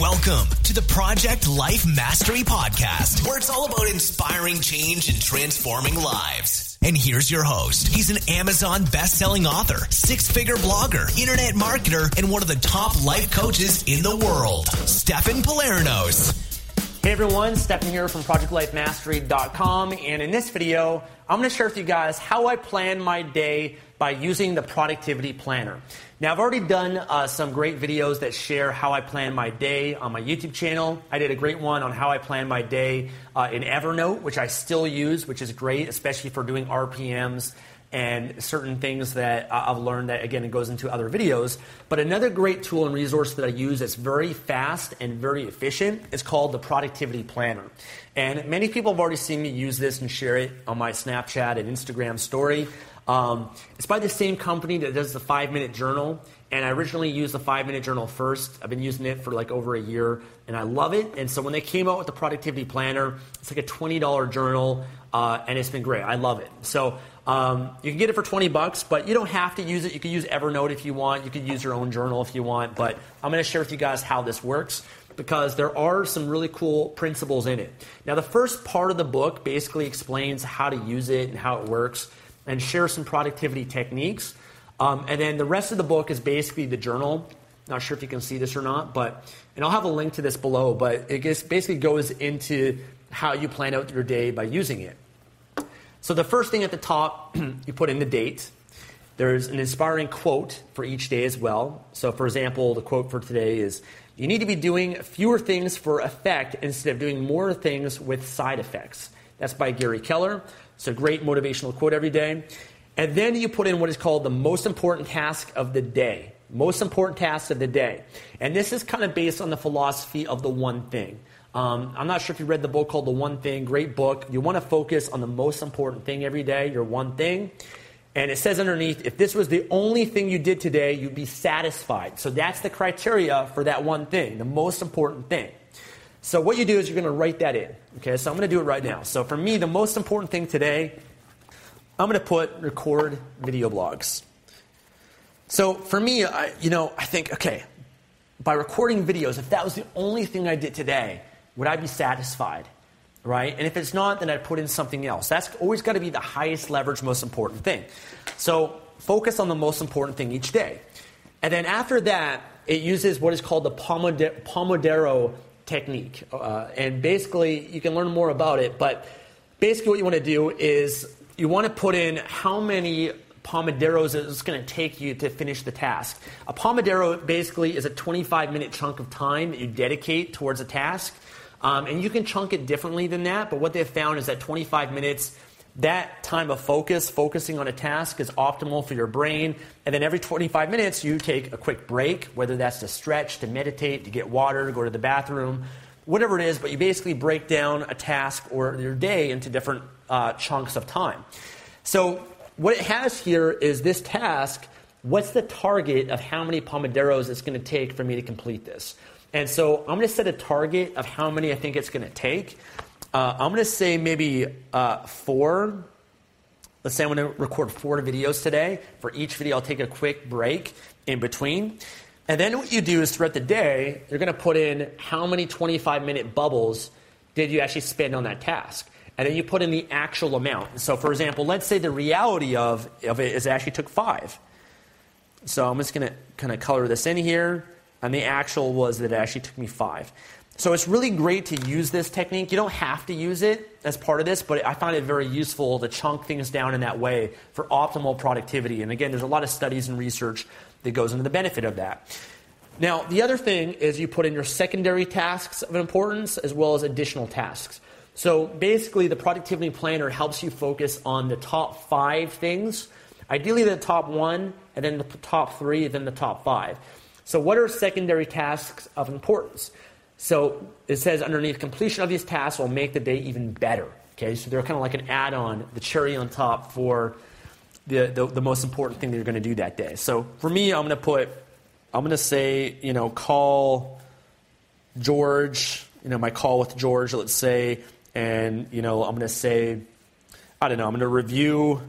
Welcome to the Project Life Mastery Podcast, where it's all about inspiring change and transforming lives. And here's your host. He's an Amazon best-selling author, six-figure blogger, internet marketer, and one of the top life coaches in the world, Stefan Palernos. Hey everyone, Stefan here from ProjectLifeMastery.com, and in this video, I'm going to share with you guys how I plan my day by using the productivity planner. Now, I've already done uh, some great videos that share how I plan my day on my YouTube channel. I did a great one on how I plan my day uh, in Evernote, which I still use, which is great, especially for doing RPMs and certain things that I've learned that, again, it goes into other videos. But another great tool and resource that I use that's very fast and very efficient is called the Productivity Planner. And many people have already seen me use this and share it on my Snapchat and Instagram story. Um, it's by the same company that does the five minute journal. And I originally used the five minute journal first. I've been using it for like over a year and I love it. And so when they came out with the productivity planner, it's like a $20 journal uh, and it's been great. I love it. So um, you can get it for 20 bucks, but you don't have to use it. You can use Evernote if you want. You can use your own journal if you want. But I'm going to share with you guys how this works because there are some really cool principles in it. Now, the first part of the book basically explains how to use it and how it works and share some productivity techniques. Um, and then the rest of the book is basically the journal. Not sure if you can see this or not, but and I'll have a link to this below. But it just basically goes into how you plan out your day by using it. So the first thing at the top, you put in the date. There's an inspiring quote for each day as well. So, for example, the quote for today is You need to be doing fewer things for effect instead of doing more things with side effects. That's by Gary Keller. It's a great motivational quote every day. And then you put in what is called the most important task of the day. Most important task of the day. And this is kind of based on the philosophy of the one thing. Um, I'm not sure if you read the book called The One Thing, great book. You want to focus on the most important thing every day, your one thing. And it says underneath, if this was the only thing you did today, you'd be satisfied. So that's the criteria for that one thing, the most important thing. So what you do is you're going to write that in. Okay, so I'm going to do it right now. So for me, the most important thing today, I'm going to put record video blogs. So for me, I, you know, I think, okay, by recording videos, if that was the only thing I did today, would I be satisfied? Right? And if it's not, then I'd put in something else. That's always got to be the highest leverage, most important thing. So focus on the most important thing each day. And then after that, it uses what is called the Pomodoro technique. Uh, and basically, you can learn more about it, but basically, what you want to do is you want to put in how many Pomodoros it's going to take you to finish the task. A Pomodoro basically is a 25 minute chunk of time that you dedicate towards a task. Um, and you can chunk it differently than that, but what they've found is that 25 minutes that time of focus, focusing on a task, is optimal for your brain. And then every 25 minutes, you take a quick break, whether that's to stretch, to meditate, to get water, to go to the bathroom, whatever it is. But you basically break down a task or your day into different uh, chunks of time. So, what it has here is this task. What's the target of how many Pomodoros it's going to take for me to complete this? And so I'm going to set a target of how many I think it's going to take. Uh, I'm going to say maybe uh, four. Let's say I'm going to record four videos today. For each video, I'll take a quick break in between. And then what you do is throughout the day, you're going to put in how many 25 minute bubbles did you actually spend on that task. And then you put in the actual amount. So, for example, let's say the reality of, of it is it actually took five. So I'm just going to kind of color this in here. And the actual was that it actually took me five. So it's really great to use this technique. You don't have to use it as part of this, but I find it very useful to chunk things down in that way for optimal productivity. And again, there's a lot of studies and research that goes into the benefit of that. Now, the other thing is you put in your secondary tasks of importance as well as additional tasks. So basically, the productivity planner helps you focus on the top five things, ideally the top one, and then the top three, then the top five. So, what are secondary tasks of importance? So, it says underneath completion of these tasks will make the day even better. Okay, so they're kind of like an add on, the cherry on top for the, the, the most important thing that you're going to do that day. So, for me, I'm going to put, I'm going to say, you know, call George, you know, my call with George, let's say, and, you know, I'm going to say, I don't know, I'm going to review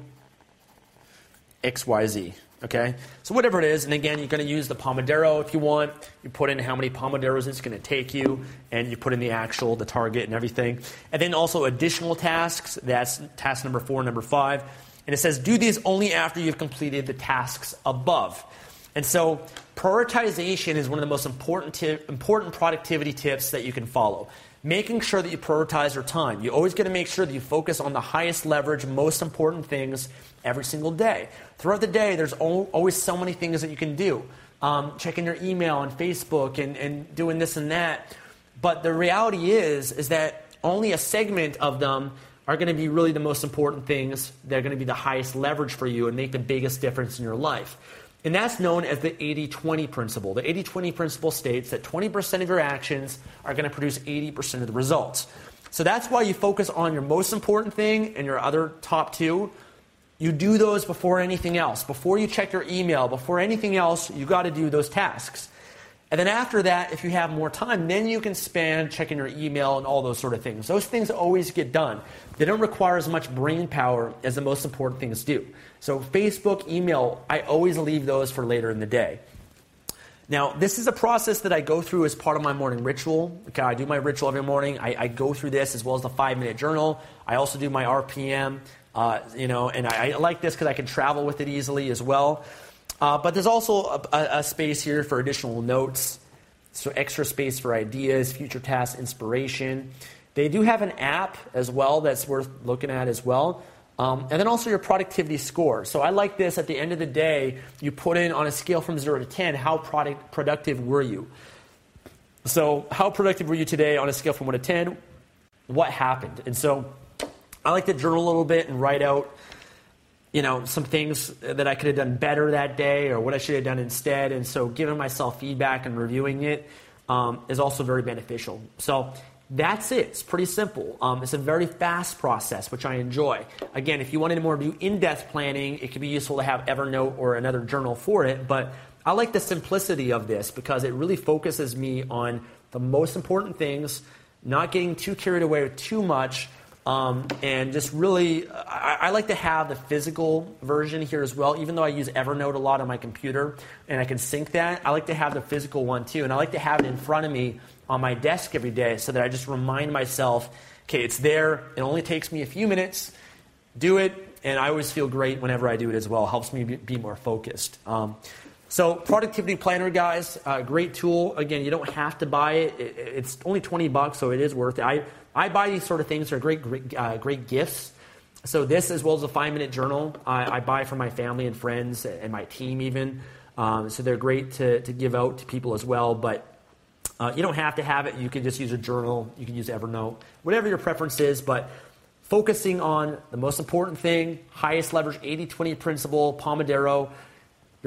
XYZ. Okay? So, whatever it is, and again, you're going to use the Pomodoro if you want. You put in how many Pomodoros it's going to take you, and you put in the actual, the target, and everything. And then also additional tasks. That's task number four, number five. And it says, do these only after you've completed the tasks above. And so, prioritization is one of the most important, t- important productivity tips that you can follow making sure that you prioritize your time. You always got to make sure that you focus on the highest leverage, most important things every single day. Throughout the day, there's always so many things that you can do. Um, checking your email and Facebook and, and doing this and that. But the reality is, is that only a segment of them are going to be really the most important things. They're going to be the highest leverage for you and make the biggest difference in your life. And that's known as the 80 20 principle. The 80 20 principle states that 20% of your actions are going to produce 80% of the results. So that's why you focus on your most important thing and your other top two. You do those before anything else. Before you check your email, before anything else, you got to do those tasks. And then after that, if you have more time, then you can spend checking your email and all those sort of things. Those things always get done. They don't require as much brain power as the most important things do. So, Facebook, email, I always leave those for later in the day. Now, this is a process that I go through as part of my morning ritual. Okay, I do my ritual every morning. I, I go through this as well as the five minute journal. I also do my RPM, uh, you know, and I, I like this because I can travel with it easily as well. Uh, but there's also a, a, space here for additional notes, so extra space for ideas, future tasks, inspiration. They do have an app as well that's worth looking at as well. Um, and then also your productivity score. So I like this at the end of the day, you put in on a scale from 0 to 10, how product, productive were you? So, how productive were you today on a scale from 1 to 10? What happened? And so I like to journal a little bit and write out you know, some things that I could have done better that day or what I should have done instead. And so giving myself feedback and reviewing it um, is also very beneficial. So that's it. It's pretty simple. Um, it's a very fast process, which I enjoy. Again, if you wanted more do in-depth planning, it could be useful to have Evernote or another journal for it. But I like the simplicity of this because it really focuses me on the most important things, not getting too carried away with too much, um, and just really, I, I, like to have the physical version here as well. Even though I use Evernote a lot on my computer and I can sync that, I like to have the physical one too. And I like to have it in front of me on my desk every day so that I just remind myself, okay, it's there. It only takes me a few minutes. Do it. And I always feel great whenever I do it as well. Helps me be more focused. Um, so, productivity planner, guys, uh, great tool. Again, you don't have to buy it. it. It's only 20 bucks, so it is worth it. I, I buy these sort of things. They're great, great, uh, great gifts. So this, as well as a five-minute journal, I, I, buy for my family and friends and my team even. Um, so they're great to, to give out to people as well. But uh, you don't have to have it. You can just use a journal. You can use Evernote, whatever your preference is. But focusing on the most important thing, highest leverage 80-20 principle, Pomodoro,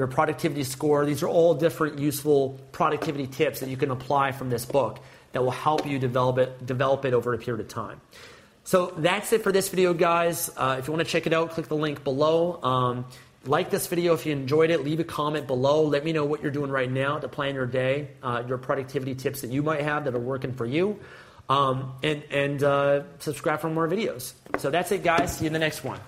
your productivity score. These are all different useful productivity tips that you can apply from this book that will help you develop it, develop it over a period of time. So that's it for this video, guys. Uh, if you want to check it out, click the link below. Um, like this video if you enjoyed it. Leave a comment below. Let me know what you're doing right now to plan your day, uh, your productivity tips that you might have that are working for you. Um, and and uh, subscribe for more videos. So that's it, guys. See you in the next one.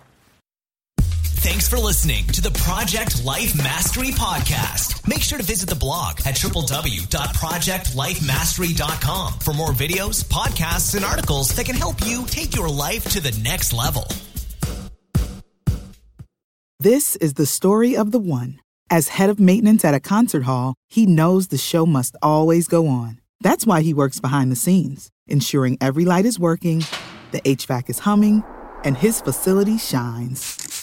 Thanks for listening to the Project Life Mastery Podcast. Make sure to visit the blog at www.projectlifemastery.com for more videos, podcasts, and articles that can help you take your life to the next level. This is the story of the one. As head of maintenance at a concert hall, he knows the show must always go on. That's why he works behind the scenes, ensuring every light is working, the HVAC is humming, and his facility shines.